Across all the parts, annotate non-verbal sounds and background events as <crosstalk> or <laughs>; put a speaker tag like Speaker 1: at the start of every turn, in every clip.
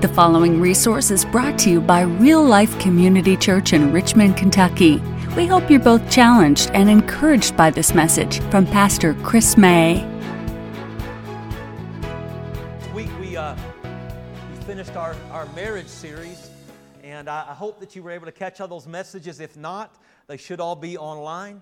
Speaker 1: The following resource is brought to you by Real Life Community Church in Richmond, Kentucky. We hope you're both challenged and encouraged by this message from Pastor Chris May.
Speaker 2: Week we, uh, we finished our, our marriage series, and I, I hope that you were able to catch all those messages. If not, they should all be online.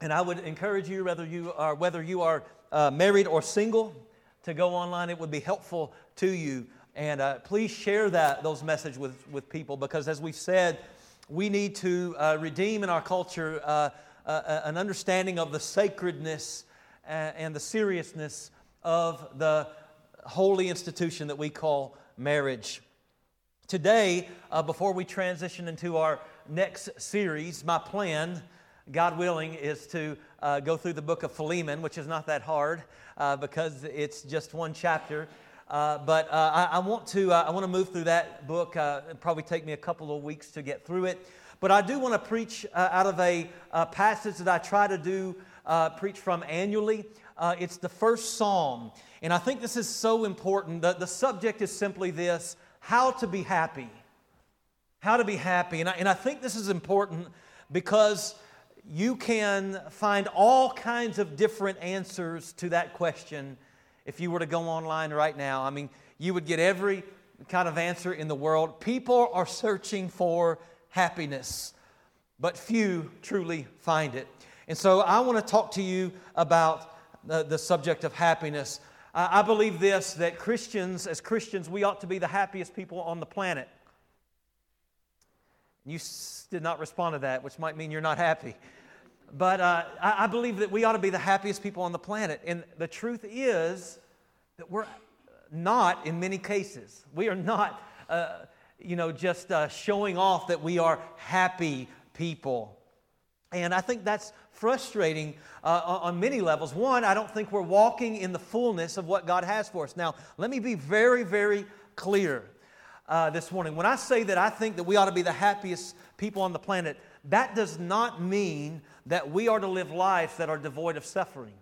Speaker 2: And I would encourage you, whether you are, whether you are uh, married or single, to go online. It would be helpful to you. And uh, please share that, those messages with, with people because, as we've said, we need to uh, redeem in our culture uh, uh, uh an understanding of the sacredness uh, and the seriousness of the holy institution that we call marriage. Today, before we transition into our next series, my plan God willing, is to go through the book of Philemon, which is not that hard uh, because it's just one chapter. Uh, but uh, I, I, want to uh, I want to move through that book. Uh, it probably take me a couple of weeks to get through it. But I do want to preach out of a, passage that I try to do preach from annually. it's the first Psalm, and I think this is so important. The, the subject is simply this: how to be happy. How to be happy, and I, and I think this is important because you can find all kinds of different answers to that question if you were to go online right now. I mean, you would get every kind of answer in the world. People are searching for happiness, but few truly find it. And so I want to talk to you about the, the subject of happiness. Uh, I believe this that Christians, as Christians, we ought to be the happiest people on the planet. You did not respond to that, which might mean you're not happy. But uh, I, I believe that we ought to be the happiest people on the planet. And the truth is that we're not in many cases. We are not, uh, you know, just uh, showing off that we are happy people. And I think that's frustrating uh, on many levels. One, I don't think we're walking in the fullness of what God has for us. Now, let me be very, very clear uh, this morning. When I say that I think that we ought to be the happiest people on the planet, that does not mean that we are to live lives that are devoid of suffering.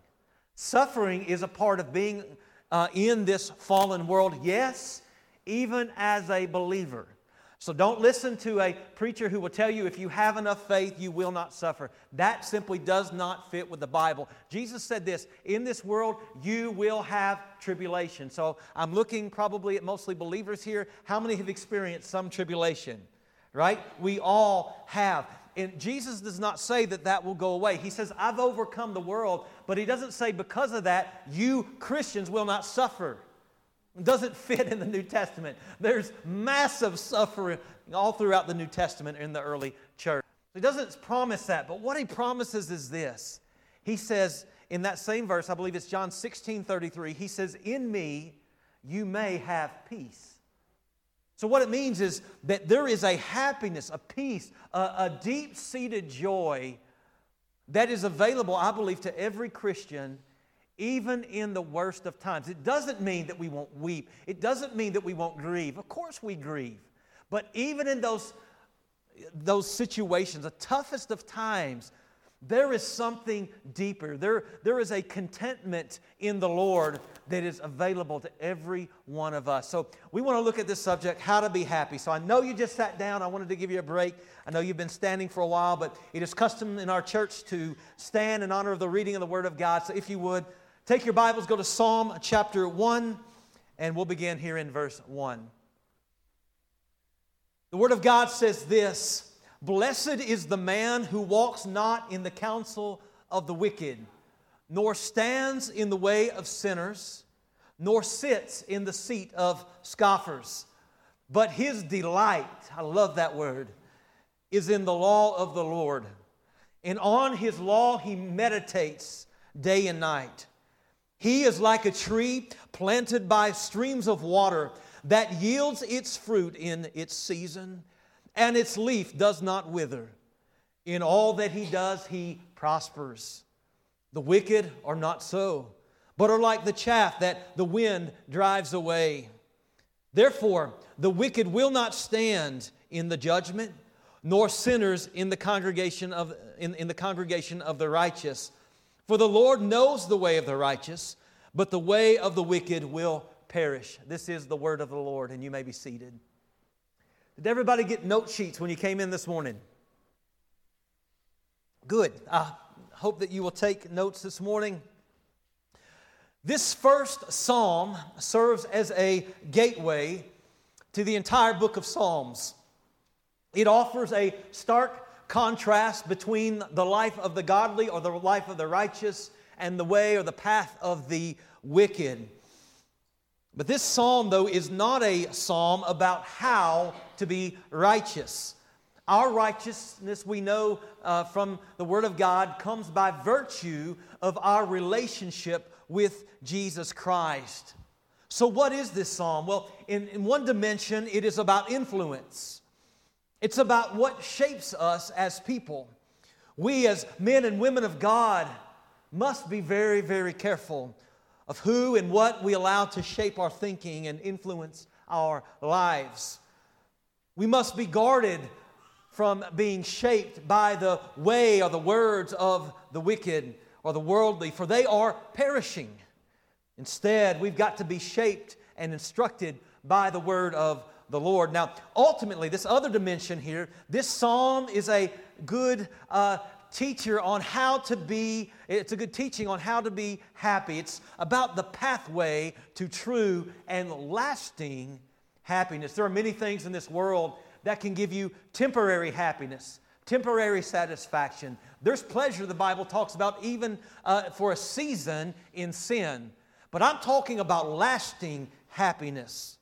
Speaker 2: Suffering is a part of being uh, in this fallen world, yes, even as a believer. So don't listen to a preacher who will tell you if you have enough faith, you will not suffer. That simply does not fit with the Bible. Jesus said this In this world, you will have tribulation. So I'm looking probably at mostly believers here. How many have experienced some tribulation? Right? We all have. And Jesus does not say that that will go away. He says, I've overcome the world, but he doesn't say because of that, you Christians will not suffer. It doesn't <laughs> fit in the New Testament. There's massive suffering all throughout the New Testament in the early church. He doesn't promise that, but what he promises is this. He says in that same verse, I believe it's John 16 33, he says, In me you may have peace. So, what it means is that there is a happiness, a peace, a, a deep seated joy that is available, I believe, to every Christian, even in the worst of times. It doesn't mean that we won't weep, it doesn't mean that we won't grieve. Of course, we grieve. But even in those, those situations, the toughest of times, there is something deeper. There, there is a contentment in the Lord that is available to every one of us. So, we want to look at this subject how to be happy. So, I know you just sat down. I wanted to give you a break. I know you've been standing for a while, but it is custom in our church to stand in honor of the reading of the Word of God. So, if you would, take your Bibles, go to Psalm chapter 1, and we'll begin here in verse 1. The Word of God says this. Blessed is the man who walks not in the counsel of the wicked, nor stands in the way of sinners, nor sits in the seat of scoffers. But his delight, I love that word, is in the law of the Lord. And on his law he meditates day and night. He is like a tree planted by streams of water that yields its fruit in its season and its leaf does not wither. In all that he does, he prospers. The wicked are not so, but are like the chaff that the wind drives away. Therefore, the wicked will not stand in the judgment, nor sinners in the congregation of, in, in the, congregation of the righteous. For the Lord knows the way of the righteous, but the way of the wicked will perish. This is the word of the Lord, and you may be seated. Did everybody get note sheets when you came in this morning? Good. I hope that you will take notes this morning. This first psalm serves as a gateway to the entire book of Psalms. It offers a stark contrast between the life of the godly or the life of the righteous and the way or the path of the wicked. But this psalm, though, is not a psalm about how to be righteous. Our righteousness, we know uh, from the Word of God, comes by virtue of our relationship with Jesus Christ. So, what is this psalm? Well, in, in one dimension, it is about influence, it's about what shapes us as people. We, as men and women of God, must be very, very careful of who and what we allow to shape our thinking and influence our lives. We must be guarded from being shaped by the way or the words of the wicked or the worldly, for they are perishing. Instead, we've got to be shaped and instructed by the word of the Lord. Now, ultimately, this other dimension here, this psalm is a good uh, teacher on how to be, it's a good teaching on how to be happy. It's about the pathway to true and lasting happiness. There are many things in this world that can give you temporary happiness, temporary satisfaction. There's pleasure, the Bible talks about, even uh, for a season in sin. But I'm talking about lasting happiness.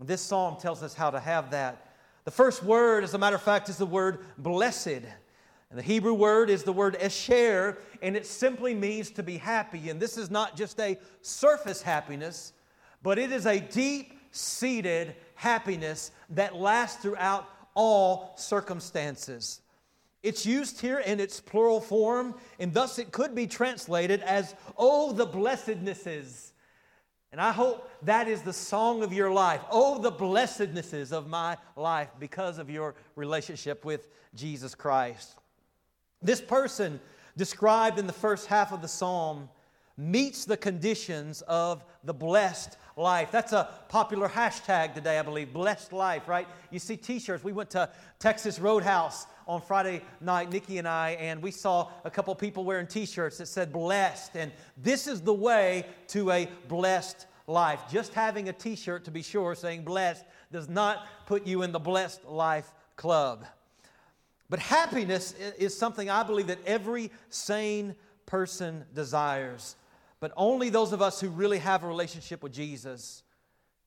Speaker 2: This psalm tells us how to have that. The first word, as a matter of fact, is the word blessed. And the Hebrew word is the word esher, and it simply means to be happy. And this is not just a surface happiness, but it is a deep seated happiness that lasts throughout all circumstances. It's used here in its plural form, and thus it could be translated as, Oh, the blessednesses. And I hope that is the song of your life. Oh, the blessednesses of my life because of your relationship with Jesus Christ. This person described in the first half of the psalm meets the conditions of the blessed life. That's a popular hashtag today, I believe, blessed life, right? You see t shirts. We went to Texas Roadhouse on Friday night, Nikki and I, and we saw a couple people wearing t shirts that said blessed. And this is the way to a blessed life. Just having a t shirt, to be sure, saying blessed does not put you in the blessed life club. But happiness is something I believe that every sane person desires. But only those of us who really have a relationship with Jesus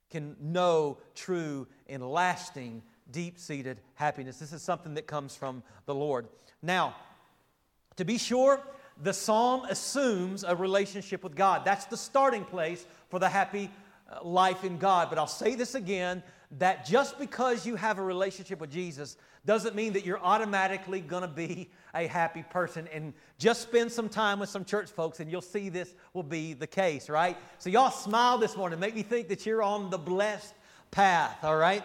Speaker 2: can know true and lasting, deep seated happiness. This is something that comes from the Lord. Now, to be sure, the psalm assumes a relationship with God. That's the starting place for the happy uh, life in God. But I'll say this again that just because you have a relationship with Jesus doesn't mean that you're automatically going to be a happy person. And just spend some time with some church folks and you'll see this will be the case, right? So, y'all smile this morning. Make me think that you're on the blessed path, all right?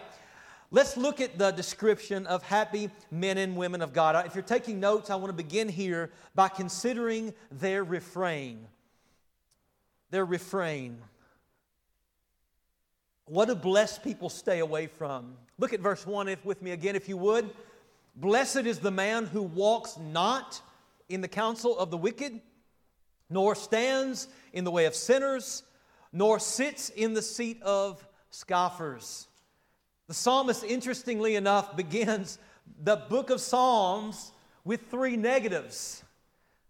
Speaker 2: Let's look at the description of happy men and women of God. If you're taking notes, I want to begin here by considering their refrain. Their refrain. What do blessed people stay away from? Look at verse 1 if, with me again, if you would. Blessed is the man who walks not in the counsel of the wicked, nor stands in the way of sinners, nor sits in the seat of scoffers. The psalmist, interestingly enough, <laughs> begins the book of Psalms with three negatives.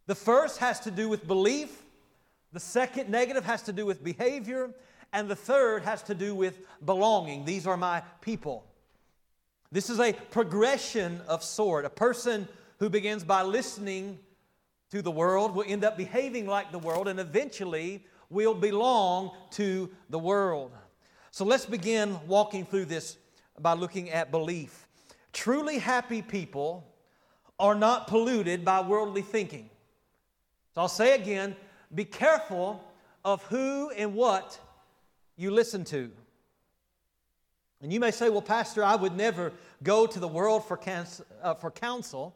Speaker 2: The first has to do with belief, the second negative has to do with behavior, and the third has to do with belonging. These are my people. This is a progression of sort. A person who begins by listening to the world will end up behaving like the world and eventually will belong to the world. So let's begin walking through this by looking at belief. Truly happy people are not polluted by worldly thinking. So I'll say again be careful of who and what you listen to. And you may say, well, Pastor, I would never go to the world for, uh, for counsel.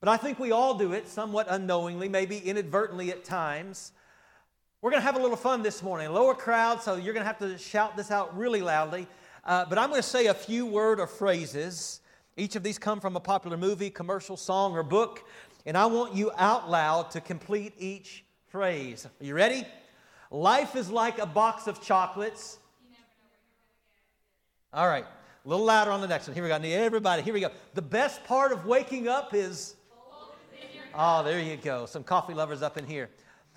Speaker 2: But I think we all do it somewhat unknowingly, maybe inadvertently at times. We're going to have a little fun this morning. Lower crowd, so you're going to have to shout this out really loudly. Uh, but I'm going to say a few word or phrases. Each of these come from a popular movie, commercial, song, or book. And I want you out loud to complete each phrase. Are you ready? Life is like a box of chocolates. All right, a little louder on the next one. Here we go. Everybody. Here we go. The best part of waking up is. Oh, there you go. Some coffee lovers up in here.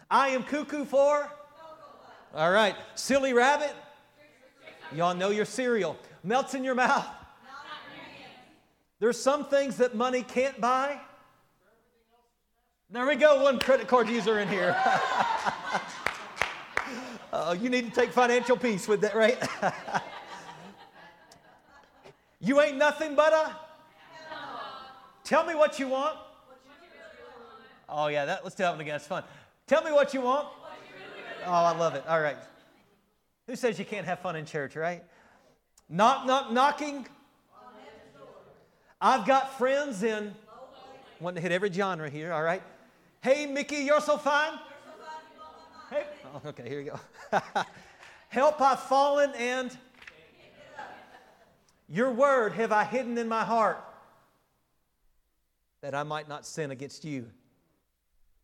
Speaker 2: I am cuckoo for? All right. Silly rabbit? Y'all know your cereal. Melts in your mouth? There's some things that money can't buy. There we go, one credit card user in here. <laughs> uh, you need to take financial peace with that, right? <laughs> you ain't nothing but a. Tell me what you want. Oh, yeah, that, let's do that one again. It's fun. Tell me what you want. Oh, I love it. All right. Who says you can't have fun in church, right? Knock, knock, knocking. I've got friends in. Want to hit every genre here, all right? Hey, Mickey, you're so fine. Oh, okay, here you go. <laughs> Help, I've fallen and your word have I hidden in my heart that I might not sin against you.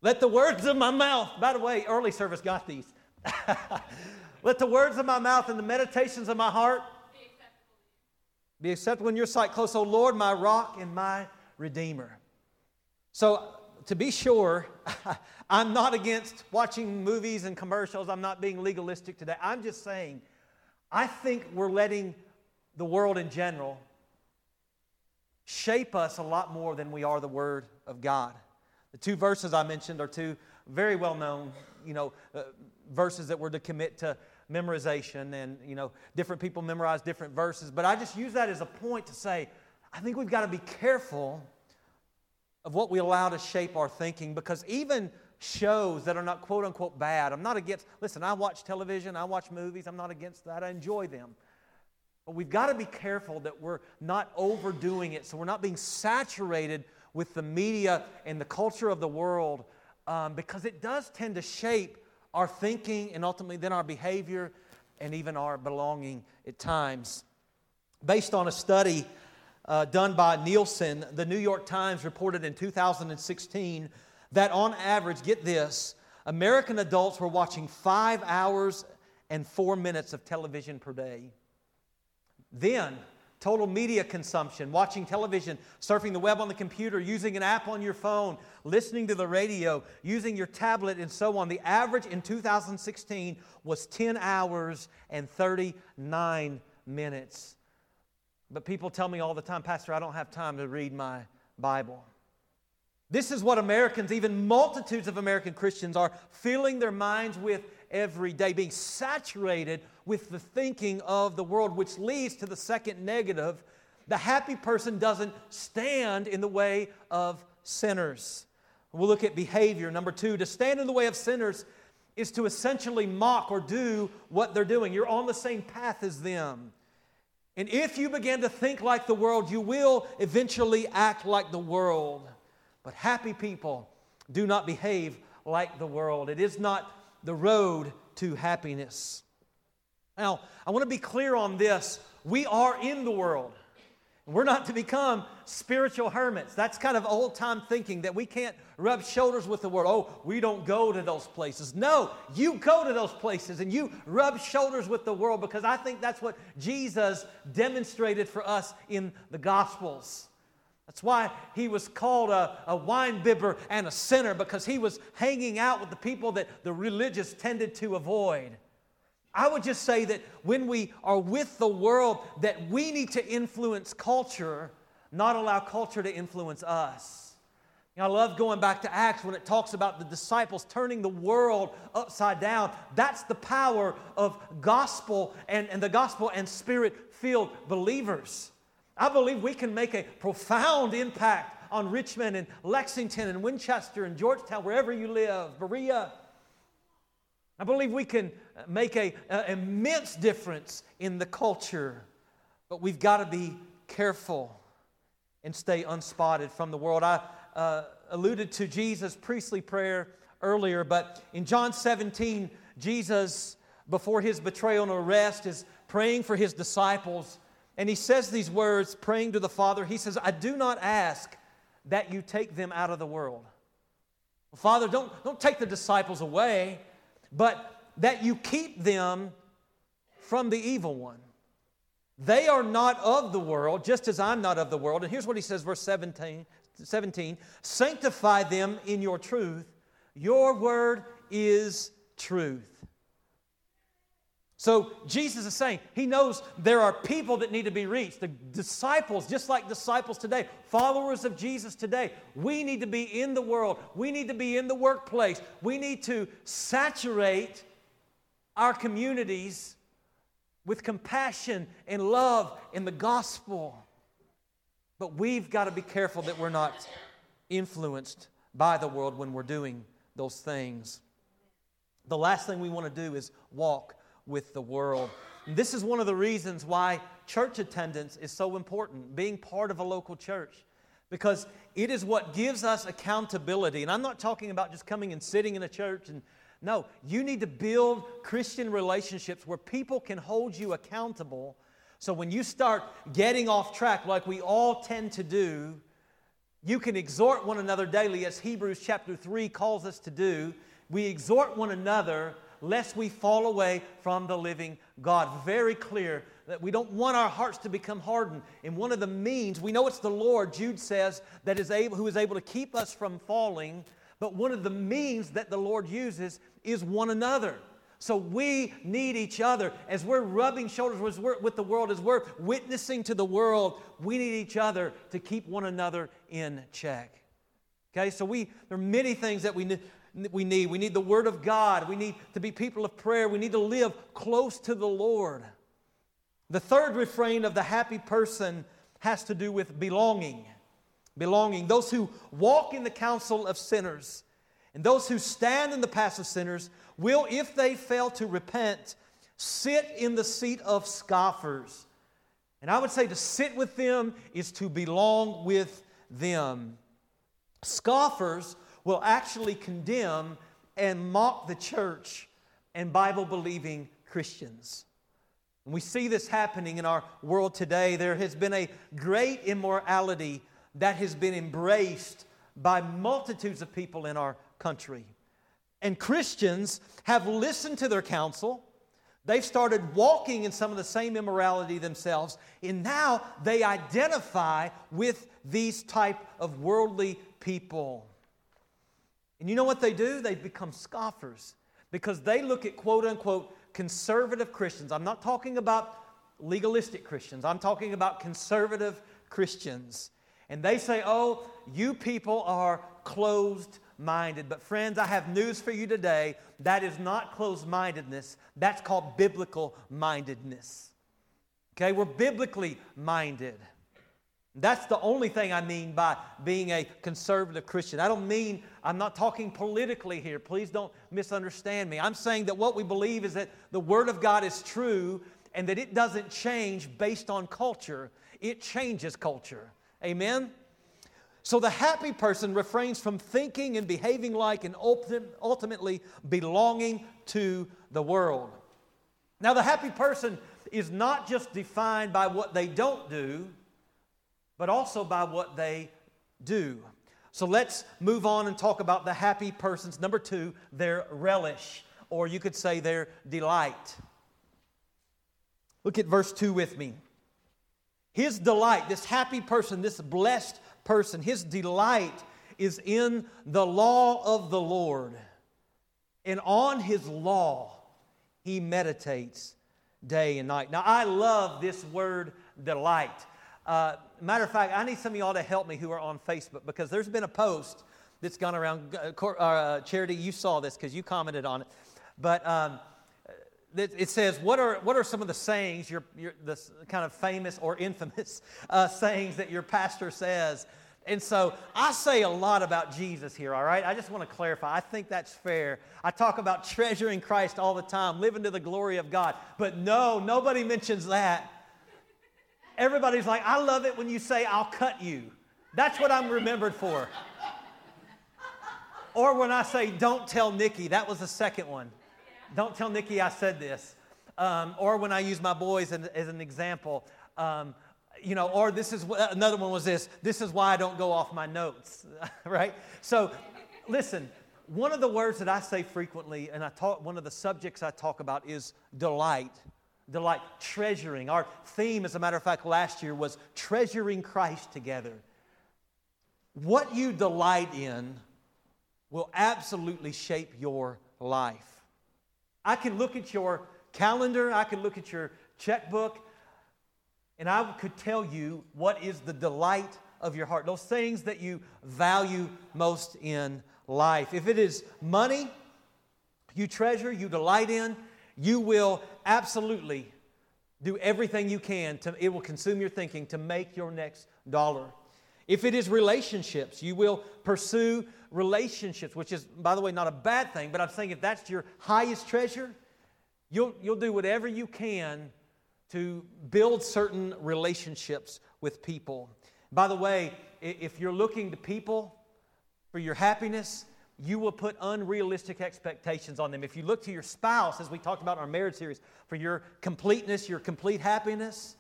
Speaker 2: Let the words of my mouth, by the way, early service got these. <laughs> Let the words of my mouth and the meditations of my heart be acceptable in your sight, close, O Lord, my rock and my redeemer. So, to be sure, <laughs> I'm not against watching movies and commercials. I'm not being legalistic today. I'm just saying, I think we're letting the world in general shape us a lot more than we are the Word of God. The two verses I mentioned are two very well known, you know, uh, verses that we're to commit to memorization, and you know, different people memorize different verses. But I just use that as a point to say, I think we've got to be careful of what we allow to shape our thinking because even shows that are not quote unquote bad, I'm not against, listen, I watch television, I watch movies, I'm not against that, I enjoy them. But we've got to be careful that we're not overdoing it so we're not being saturated with the media and the culture of the world um, because it does tend to shape our thinking and ultimately then our behavior and even our belonging at times. Based on a study uh, done by Nielsen, the New York Times reported in 2016 that on average, get this, American adults were watching five hours and four minutes of television per day. Then, total media consumption, watching television, surfing the web on the computer, using an app on your phone, listening to the radio, using your tablet, and so on. The average in 2016 was 10 hours and 39 minutes. But people tell me all the time, Pastor, I don't have time to read my Bible. This is what Americans, even multitudes of American Christians, are filling their minds with every day, being saturated with the thinking of the world, which leads to the second negative. The happy person doesn't stand in the way of sinners. We'll look at behavior. Number two, to stand in the way of sinners is to essentially mock or do what they're doing. You're on the same path as them. And if you begin to think like the world, you will eventually act like the world. But happy people do not behave like the world. It is not the road to happiness. Now, I want to be clear on this. We are in the world. We're not to become spiritual hermits. That's kind of old time thinking that we can't rub shoulders with the world. Oh, we don't go to those places. No, you go to those places and you rub shoulders with the world because I think that's what Jesus demonstrated for us in the Gospels. That's why he was called a, a wine bibber and a sinner because he was hanging out with the people that the religious tended to avoid. I would just say that when we are with the world, that we need to influence culture, not allow culture to influence us. You know, I love going back to Acts when it talks about the disciples turning the world upside down. That's the power of gospel and, and the gospel and spirit filled believers. I believe we can make a profound impact on Richmond and Lexington and Winchester and Georgetown, wherever you live, Berea. I believe we can make an immense difference in the culture, but we've got to be careful and stay unspotted from the world. I uh, alluded to Jesus' priestly prayer earlier, but in John 17, Jesus, before his betrayal and arrest, is praying for his disciples. And he says these words, praying to the Father. He says, I do not ask that you take them out of the world. Father, don't, don't take the disciples away, but that you keep them from the evil one. They are not of the world, just as I'm not of the world. And here's what he says, verse 17, 17 Sanctify them in your truth. Your word is truth. So Jesus is saying he knows there are people that need to be reached. The disciples, just like disciples today, followers of Jesus today, we need to be in the world. We need to be in the workplace. We need to saturate our communities with compassion and love in the gospel. But we've got to be careful that we're not influenced by the world when we're doing those things. The last thing we want to do is walk with the world. This is one of the reasons why church attendance is so important, being part of a local church, because it is what gives us accountability. And I'm not talking about just coming and sitting in a church and no, you need to build Christian relationships where people can hold you accountable. So when you start getting off track, like we all tend to do, you can exhort one another daily, as Hebrews chapter 3 calls us to do. We exhort one another lest we fall away from the living God. Very clear that we don't want our hearts to become hardened. And one of the means, we know it's the Lord, Jude says, that is able, who is able to keep us from falling. But one of the means that the Lord uses is one another. So we need each other. As we're rubbing shoulders with the world, as we're witnessing to the world, we need each other to keep one another in check. Okay, so we there are many things that we need, we need. We need the Word of God. We need to be people of prayer. We need to live close to the Lord. The third refrain of the happy person has to do with belonging. Belonging. Those who walk in the counsel of sinners and those who stand in the path of sinners will, if they fail to repent, sit in the seat of scoffers. And I would say to sit with them is to belong with them. Scoffers will actually condemn and mock the church and Bible believing Christians. And we see this happening in our world today. There has been a great immorality that has been embraced by multitudes of people in our country. And Christians have listened to their counsel. They've started walking in some of the same immorality themselves, and now they identify with these type of worldly people. And you know what they do? They become scoffers because they look at quote unquote conservative Christians. I'm not talking about legalistic Christians, I'm talking about conservative Christians. And they say, oh, you people are closed minded. But friends, I have news for you today. That is not closed mindedness, that's called biblical mindedness. Okay, we're biblically minded. That's the only thing I mean by being a conservative Christian. I don't mean, I'm not talking politically here. Please don't misunderstand me. I'm saying that what we believe is that the Word of God is true and that it doesn't change based on culture, it changes culture. Amen? So the happy person refrains from thinking and behaving like and ultimately belonging to the world. Now, the happy person is not just defined by what they don't do but also by what they do. So let's move on and talk about the happy persons. Number two, their relish, or you could say their delight. Look at verse 2 with me. His delight, this happy person, this blessed person, his delight is in the law of the Lord. And on his law, he meditates day and night. Now, I love this word delight. Uh, matter of fact, I need some of y'all to help me who are on Facebook because there's been a post that's gone around. Uh, uh Charity, you saw this because you commented on it. But um, it says, what are, what are some of the sayings, your, your, the kind of famous or infamous <laughs> uh, sayings that your pastor says? And so I say a lot about Jesus here, all right? I just want to clarify. I think that's fair. I talk about treasuring Christ all the time, living to the glory of God. But no, nobody mentions that everybody's like, I love it when you say, I'll cut you. That's what I'm remembered for. Or when I say, don't tell Nikki, that was the second one. Don't tell Nikki I said this. Um, or when I use my boys as, as an example, um, you know, or this is another one was this. This is why I don't go off my notes, <laughs> right? So, listen. One of the words that I say frequently, and I talk, one of the subjects I talk about is delight. Delight, treasuring. Our theme, as a matter of fact, last year was treasuring Christ together. What you delight in will absolutely shape your life. I can look at your calendar, I can look at your checkbook, and I could tell you what is the delight of your heart, those things that you value most in life. If it is money you treasure, you delight in, you will absolutely do everything you can to it will consume your thinking to make your next dollar. If it is relationships, you will pursue relationships, which is, by the way, not a bad thing, but I'm saying if that's your highest treasure, you'll, you'll do whatever you can to build certain relationships with people. By the way, if you're looking to people for your happiness, you will put unrealistic expectations on them. If you look to your spouse, as we talked about in our marriage series, for your completeness, your complete happiness,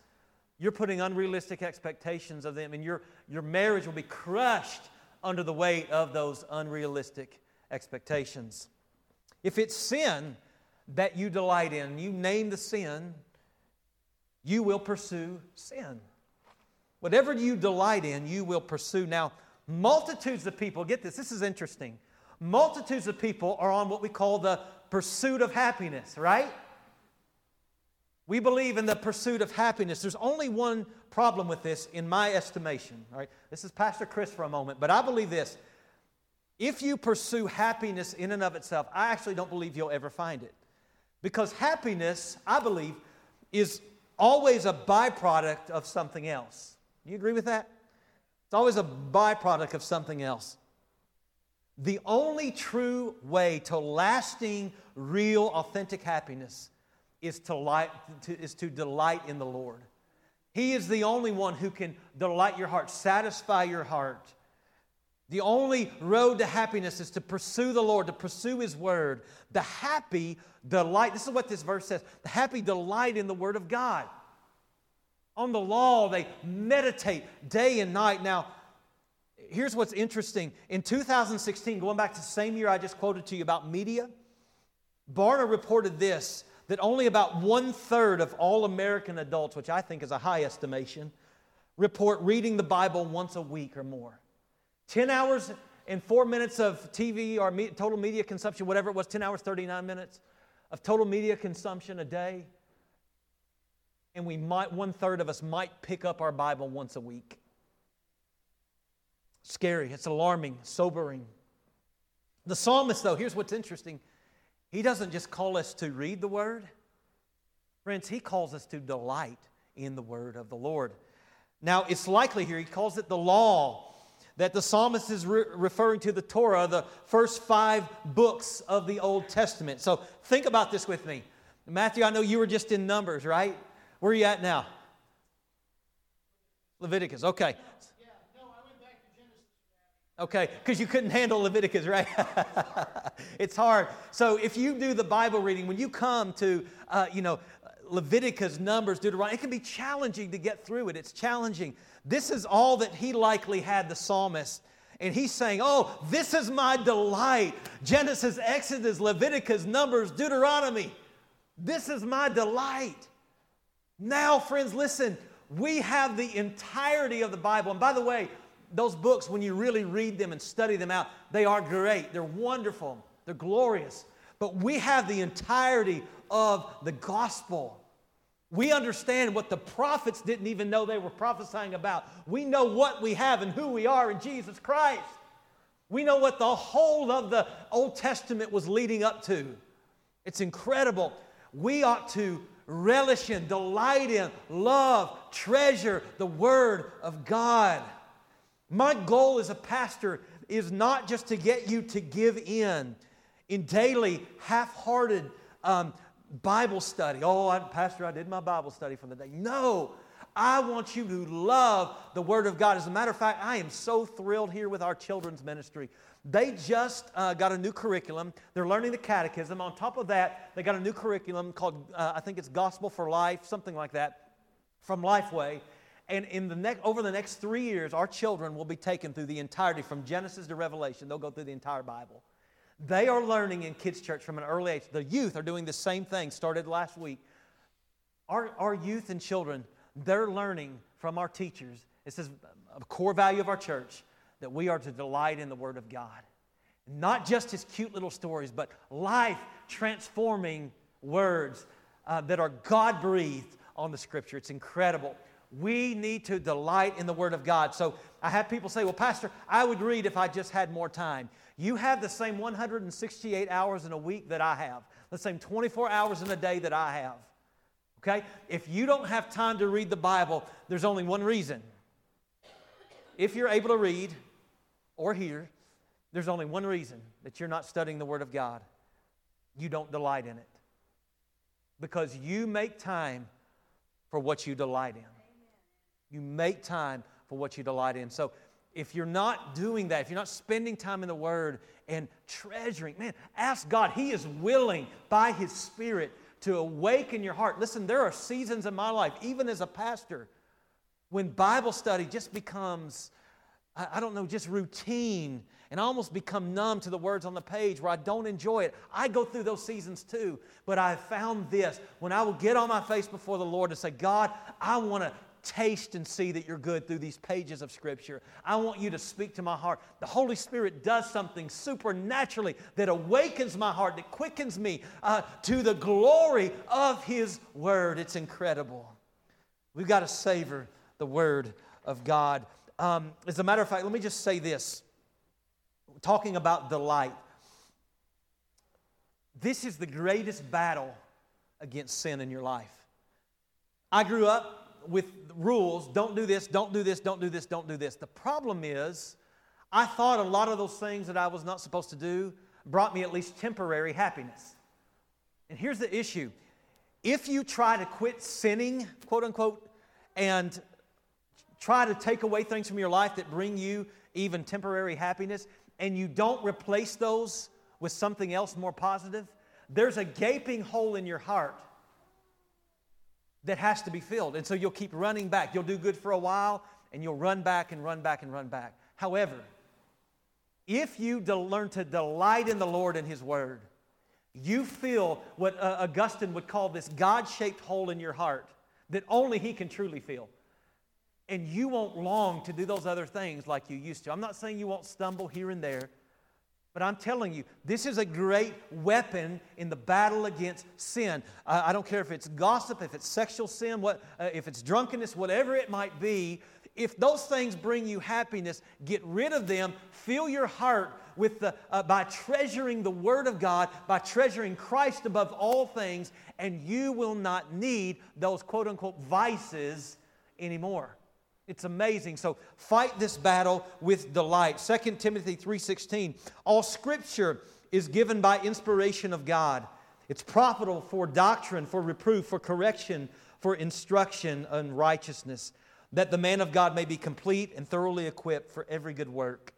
Speaker 2: you're putting unrealistic expectations of them, and your, your marriage will be crushed under the weight of those unrealistic expectations. If it's sin that you delight in, you name the sin, you will pursue sin. Whatever you delight in, you will pursue. Now, multitudes of people, get this, this is interesting. Multitudes of people are on what we call the pursuit of happiness, right? We believe in the pursuit of happiness. There's only one problem with this, in my estimation. All right, this is Pastor Chris for a moment, but I believe this. If you pursue happiness in and of itself, I actually don't believe you'll ever find it. Because happiness, I believe, is always a byproduct of something else. You agree with that? It's always a byproduct of something else. The only true way to lasting, real, authentic happiness is to, light, to, is to delight in the Lord. He is the only one who can delight your heart, satisfy your heart. The only road to happiness is to pursue the Lord, to pursue His Word. The happy delight, this is what this verse says the happy delight in the Word of God. On the law, they meditate day and night. Now, here's what's interesting. In 2016, going back to the same year I just quoted to you about media, Barna reported this that only about one third of all American adults, which I think is a high estimation, report reading the Bible once a week or more. 10 hours and four minutes of TV or me, total media consumption, whatever it was, 10 hours, 39 minutes of total media consumption a day. And we might, one third of us might pick up our Bible once a week. Scary, it's alarming, sobering. The psalmist, though, here's what's interesting he doesn't just call us to read the word, friends, he calls us to delight in the word of the Lord. Now, it's likely here, he calls it the law, that the psalmist is re- referring to the Torah, the first five books of the Old Testament. So think about this with me. Matthew, I know you were just in Numbers, right? Where are you at now? Leviticus, okay. Okay, because you couldn't handle Leviticus, right? <laughs> it's hard. So if you do the Bible reading, when you come to, uh, you know, Leviticus, Numbers, Deuteronomy, it can be challenging to get through it. It's challenging. This is all that he likely had, the psalmist. And he's saying, Oh, this is my delight. Genesis, Exodus, Leviticus, Numbers, Deuteronomy. This is my delight. Now, friends, listen, we have the entirety of the Bible. And by the way, those books, when you really read them and study them out, they are great. They're wonderful. They're glorious. But we have the entirety of the gospel. We understand what the prophets didn't even know they were prophesying about. We know what we have and who we are in Jesus Christ. We know what the whole of the Old Testament was leading up to. It's incredible. We ought to relish in, delight in, love, treasure the Word of God. My goal as a pastor is not just to get you to give in in daily, half hearted um, Bible study. Oh, I, Pastor, I did my Bible study for the day. No, I want you to love the Word of God. As a matter of fact, I am so thrilled here with our children's ministry. They just uh, got a new curriculum. They're learning the catechism. On top of that, they got a new curriculum called, uh, I think it's Gospel for Life, something like that, from Lifeway. And in the next, over the next three years, our children will be taken through the entirety, from Genesis to Revelation. They'll go through the entire Bible. They are learning in kids' church from an early age. The youth are doing the same thing, started last week. Our, our youth and children, they're learning from our teachers. It says a core value of our church that we are to delight in the Word of God. Not just his cute little stories, but life transforming words uh, that are God breathed on the Scripture. It's incredible. We need to delight in the Word of God. So I have people say, Well, Pastor, I would read if I just had more time. You have the same 168 hours in a week that I have, the same 24 hours in a day that I have. Okay? If you don't have time to read the Bible, there's only one reason. If you're able to read or hear, there's only one reason that you're not studying the Word of God. You don't delight in it. Because you make time for what you delight in. You make time for what you delight in. So if you're not doing that, if you're not spending time in the Word and treasuring, man, ask God. He is willing by His Spirit to awaken your heart. Listen, there are seasons in my life, even as a pastor, when Bible study just becomes, I don't know, just routine and I almost become numb to the words on the page where I don't enjoy it. I go through those seasons too, but I found this when I will get on my face before the Lord and say, God, I want to taste and see that you're good through these pages of Scripture. I want you to speak to my heart. The Holy Spirit does something supernaturally that awakens my heart, that quickens me uh, to the glory of His Word. It's incredible. We've got to savor the Word of God. Um, as a matter of fact, let me just say this talking about delight. This is the greatest battle against sin in your life. I grew up with rules don't do this, don't do this, don't do this, don't do this. The problem is, I thought a lot of those things that I was not supposed to do brought me at least temporary happiness. And here's the issue if you try to quit sinning, quote unquote, and try to take away things from your life that bring you even temporary happiness, and you don't replace those with something else more positive, there's a gaping hole in your heart that has to be filled. And so you'll keep running back. You'll do good for a while, and you'll run back and run back and run back. However, if you de- learn to delight in the Lord and His Word, you feel what uh, Augustine would call this God shaped hole in your heart that only He can truly fill. And you won't long to do those other things like you used to. I'm not saying you won't stumble here and there, but I'm telling you, this is a great weapon in the battle against sin. Uh, I don't care if it's gossip, if it's sexual sin, what, uh, if it's drunkenness, whatever it might be. If those things bring you happiness, get rid of them. Fill your heart with the, uh, by treasuring the Word of God, by treasuring Christ above all things, and you will not need those quote unquote vices anymore. It's amazing. So fight this battle with delight. 2 Timothy 3:16. All scripture is given by inspiration of God. It's profitable for doctrine, for reproof, for correction, for instruction in righteousness, that the man of God may be complete and thoroughly equipped for every good work.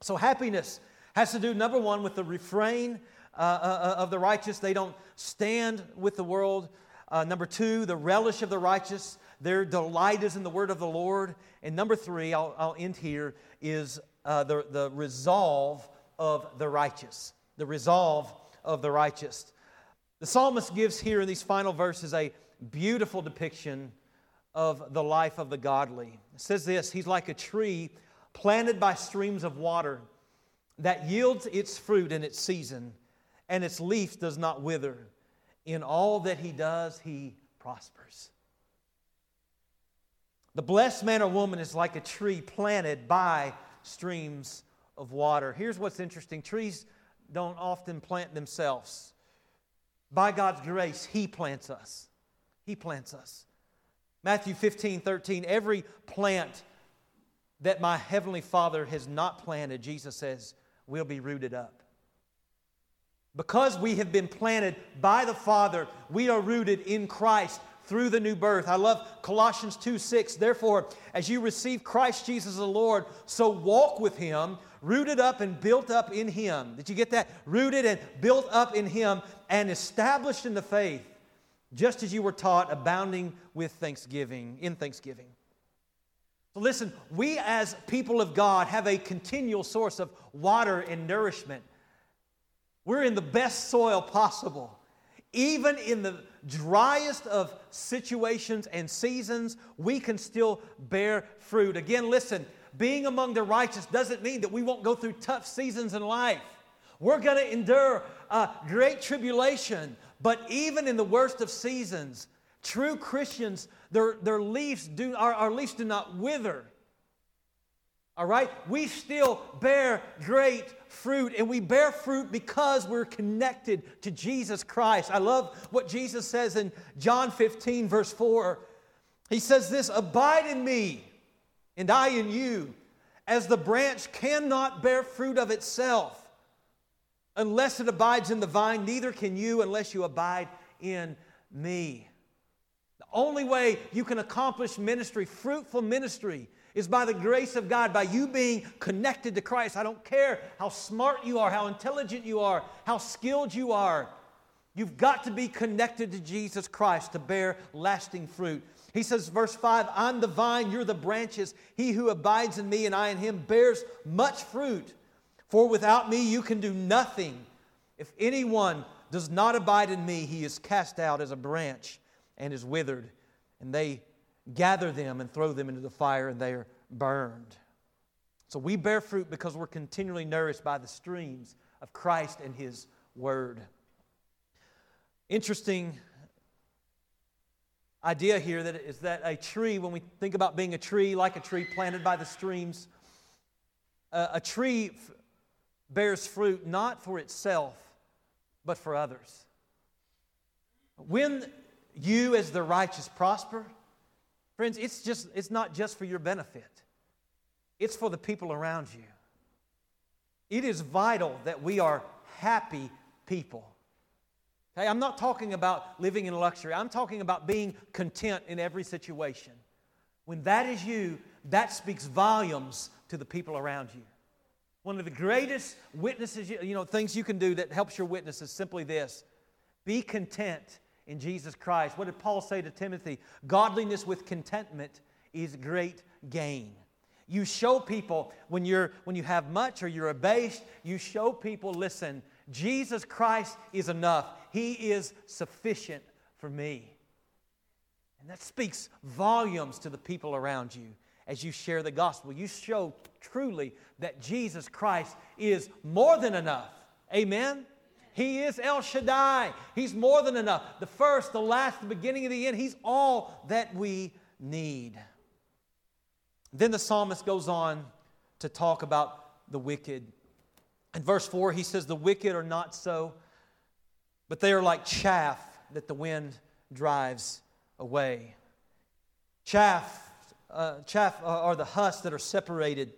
Speaker 2: So happiness has to do number 1 with the refrain uh, uh, of the righteous. They don't stand with the world. Uh, number 2, the relish of the righteous. Their delight is in the word of the Lord. And number three, I'll, I'll end here, is uh, the, the resolve of the righteous. The resolve of the righteous. The psalmist gives here in these final verses a beautiful depiction of the life of the godly. It says this He's like a tree planted by streams of water that yields its fruit in its season, and its leaf does not wither. In all that he does, he prospers. The blessed man or woman is like a tree planted by streams of water. Here's what's interesting trees don't often plant themselves. By God's grace, He plants us. He plants us. Matthew 15, 13, every plant that my heavenly Father has not planted, Jesus says, will be rooted up. Because we have been planted by the Father, we are rooted in Christ through the new birth. I love Colossians 2 6. Therefore, as you receive Christ Jesus the Lord, so walk with him, rooted up and built up in him. Did you get that? Rooted and built up in him and established in the faith, just as you were taught, abounding with thanksgiving, in thanksgiving. So listen, we as people of God have a continual source of water and nourishment. We're in the best soil possible. Even in the driest of situations and seasons, we can still bear fruit. Again, listen, being among the righteous doesn't mean that we won't go through tough seasons in life. We're going to endure great tribulation, but even in the worst of seasons, true Christians, their, their leaves do, our, our leaves do not wither. All right? We still bear great fruit, and we bear fruit because we're connected to Jesus Christ. I love what Jesus says in John 15, verse 4. He says this Abide in me, and I in you, as the branch cannot bear fruit of itself unless it abides in the vine, neither can you unless you abide in me. The only way you can accomplish ministry, fruitful ministry, is by the grace of God, by you being connected to Christ. I don't care how smart you are, how intelligent you are, how skilled you are. You've got to be connected to Jesus Christ to bear lasting fruit. He says, verse 5 I'm the vine, you're the branches. He who abides in me and I in him bears much fruit. For without me you can do nothing. If anyone does not abide in me, he is cast out as a branch and is withered. And they gather them and throw them into the fire, and they are burned. So we bear fruit because we're continually nourished by the streams of Christ and His Word. Interesting idea here that is that a tree, when we think about being a tree, like a tree planted by the streams, uh, a tree f- bears fruit not for itself, but for others. When you, as the righteous, prosper, Friends, it's just it's not just for your benefit. It's for the people around you. It is vital that we are happy people. Okay, I'm not talking about living in luxury. I'm talking about being content in every situation. When that is you, that speaks volumes to the people around you. One of the greatest witnesses, you know, things you can do that helps your witness is simply this be content in Jesus Christ. What did Paul say to Timothy? Godliness with contentment is great gain. You show people when you're when you have much or you're abased, you show people, listen, Jesus Christ is enough. He is sufficient for me. And that speaks volumes to the people around you as you share the gospel. You show truly that Jesus Christ is more than enough. Amen. He is El Shaddai. He's more than enough. The first, the last, the beginning, and the end. He's all that we need. Then the psalmist goes on to talk about the wicked. In verse 4, he says, The wicked are not so, but they are like chaff that the wind drives away. Chaff, uh, chaff are the husks that are separated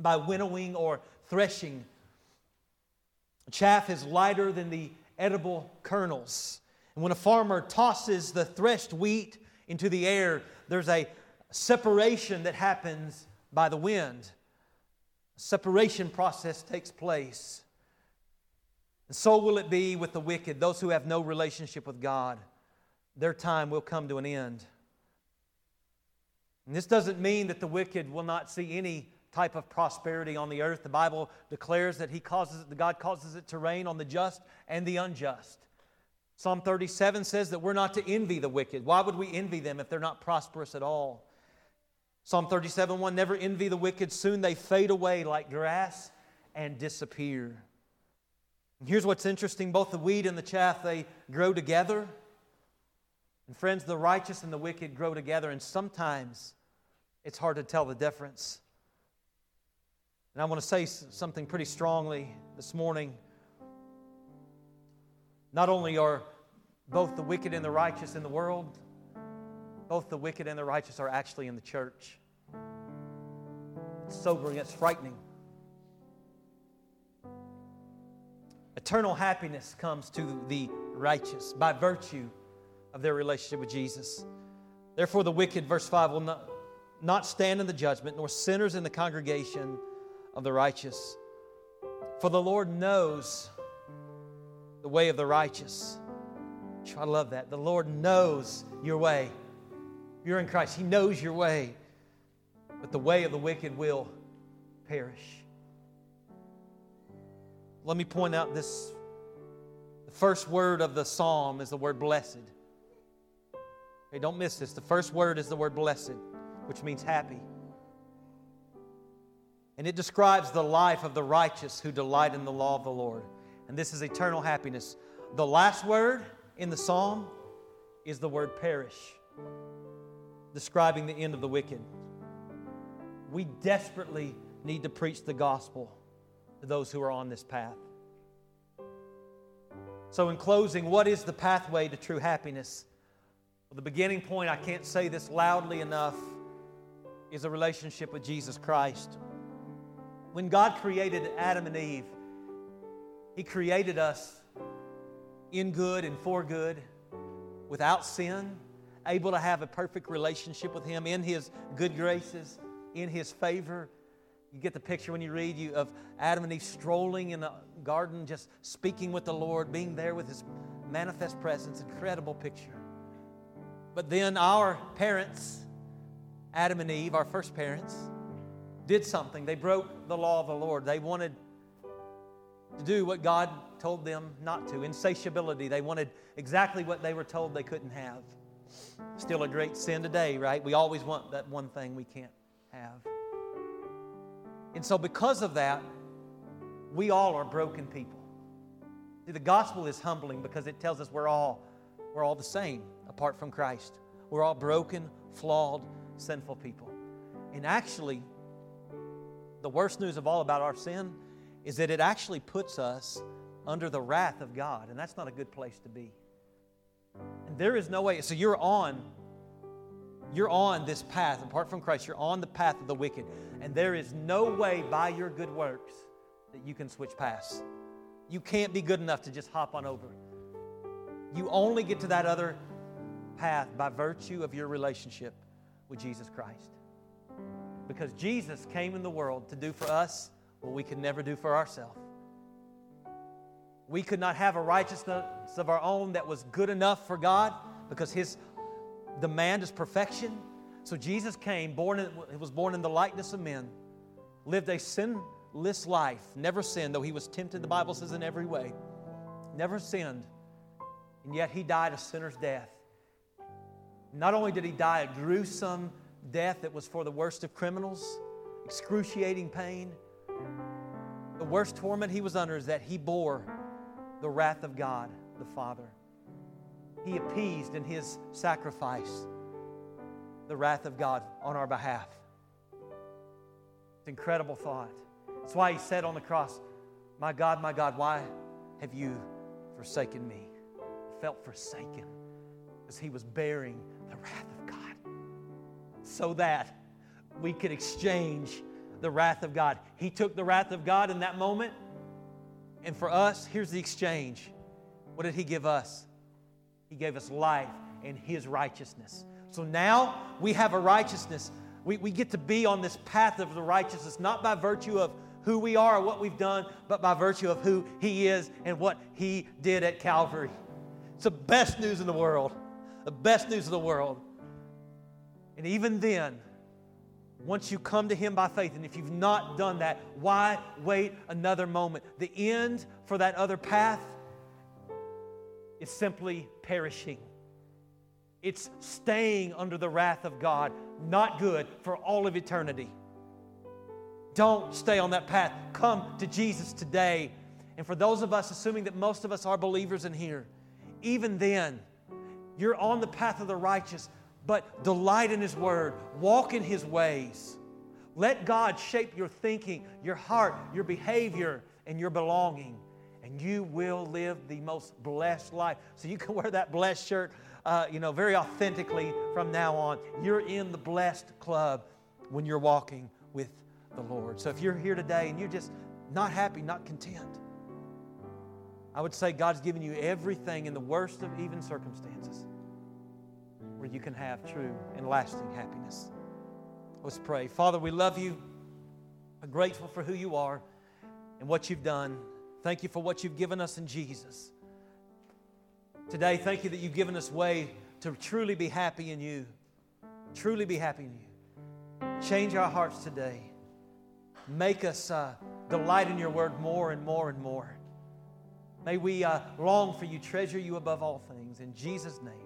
Speaker 2: by winnowing or threshing Chaff is lighter than the edible kernels. And when a farmer tosses the threshed wheat into the air, there's a separation that happens by the wind. A separation process takes place. And so will it be with the wicked, those who have no relationship with God. Their time will come to an end. And this doesn't mean that the wicked will not see any type of prosperity on the earth. The Bible declares that he causes it, God causes it to rain on the just and the unjust. Psalm 37 says that we're not to envy the wicked. Why would we envy them if they're not prosperous at all? Psalm 37 1 Never envy the wicked, soon they fade away like grass and disappear. And here's what's interesting both the wheat and the chaff, they grow together. And friends, the righteous and the wicked grow together, and sometimes it's hard to tell the difference. And I want to say something pretty strongly this morning. Not only are both the wicked and the righteous in the world, both the wicked and the righteous are actually in the church. It's sobering, it's frightening. Eternal happiness comes to the righteous by virtue of their relationship with Jesus. Therefore, the wicked, verse 5, will not, not stand in the judgment, nor sinners in the congregation of the righteous. For the Lord knows the way of the righteous. I love that. The Lord knows your way. You're in Christ, He knows your way. But the way of the wicked will perish. Let me point out this the first word of the psalm is the word blessed. Hey, don't miss this. The first word is the word blessed, which means happy. And it describes the life of the righteous who delight in the law of the Lord. And this is eternal happiness. The last word in the psalm is the word perish, describing the end of the wicked. We desperately need to preach the gospel to those who are on this path. So, in closing, what is the pathway to true happiness? Well, the beginning point, I can't say this loudly enough, is a relationship with Jesus Christ. When God created Adam and Eve, He created us in good and for good, without sin, able to have a perfect relationship with Him in His good graces, in His favor. You get the picture when you read you of Adam and Eve strolling in the garden, just speaking with the Lord, being there with His manifest presence. Incredible picture. But then our parents, Adam and Eve, our first parents, did something. They broke the law of the Lord. They wanted to do what God told them not to. Insatiability. They wanted exactly what they were told they couldn't have. Still a great sin today, right? We always want that one thing we can't have. And so, because of that, we all are broken people. See, the gospel is humbling because it tells us we're all, we're all the same apart from Christ. We're all broken, flawed, sinful people. And actually, the worst news of all about our sin is that it actually puts us under the wrath of God, and that's not a good place to be. And there is no way, so you're on you're on this path apart from Christ, you're on the path of the wicked, and there is no way by your good works that you can switch paths. You can't be good enough to just hop on over. You only get to that other path by virtue of your relationship with Jesus Christ. Because Jesus came in the world to do for us what we could never do for ourselves. We could not have a righteousness of our own that was good enough for God because His demand is perfection. So Jesus came, born in, was born in the likeness of men, lived a sinless life, never sinned, though he was tempted, the Bible says, in every way. Never sinned. And yet he died a sinner's death. Not only did he die a gruesome death that was for the worst of criminals, excruciating pain, the worst torment he was under is that he bore the wrath of God the Father. He appeased in his sacrifice the wrath of God on our behalf. It's an incredible thought. That's why he said on the cross, My God, my God, why have you forsaken me? He felt forsaken as he was bearing the wrath so that we could exchange the wrath of God. He took the wrath of God in that moment. And for us, here's the exchange. What did He give us? He gave us life and His righteousness. So now we have a righteousness. We, we get to be on this path of the righteousness, not by virtue of who we are or what we've done, but by virtue of who He is and what He did at Calvary. It's the best news in the world. The best news of the world. And even then, once you come to Him by faith, and if you've not done that, why wait another moment? The end for that other path is simply perishing. It's staying under the wrath of God, not good for all of eternity. Don't stay on that path. Come to Jesus today. And for those of us, assuming that most of us are believers in here, even then, you're on the path of the righteous but delight in His Word, walk in His ways. Let God shape your thinking, your heart, your behavior, and your belonging, and you will live the most blessed life. So you can <laughs> wear that blessed shirt, uh, you know, very authentically from now on. You're in the blessed club when you're walking with the Lord. So if you're here today and you're just not happy, not content, I would say God's given you everything in the worst of even circumstances where you can have true and lasting happiness. Let's pray. Father, we love you. I'm grateful for who you are and what you've done. Thank you for what you've given us in Jesus. Today, thank you that you've given us way to truly be happy in you. Truly be happy in you. Change our hearts today. Make us uh, delight in your word more and more and more. May we uh, long for you, treasure you above all things. In Jesus' name,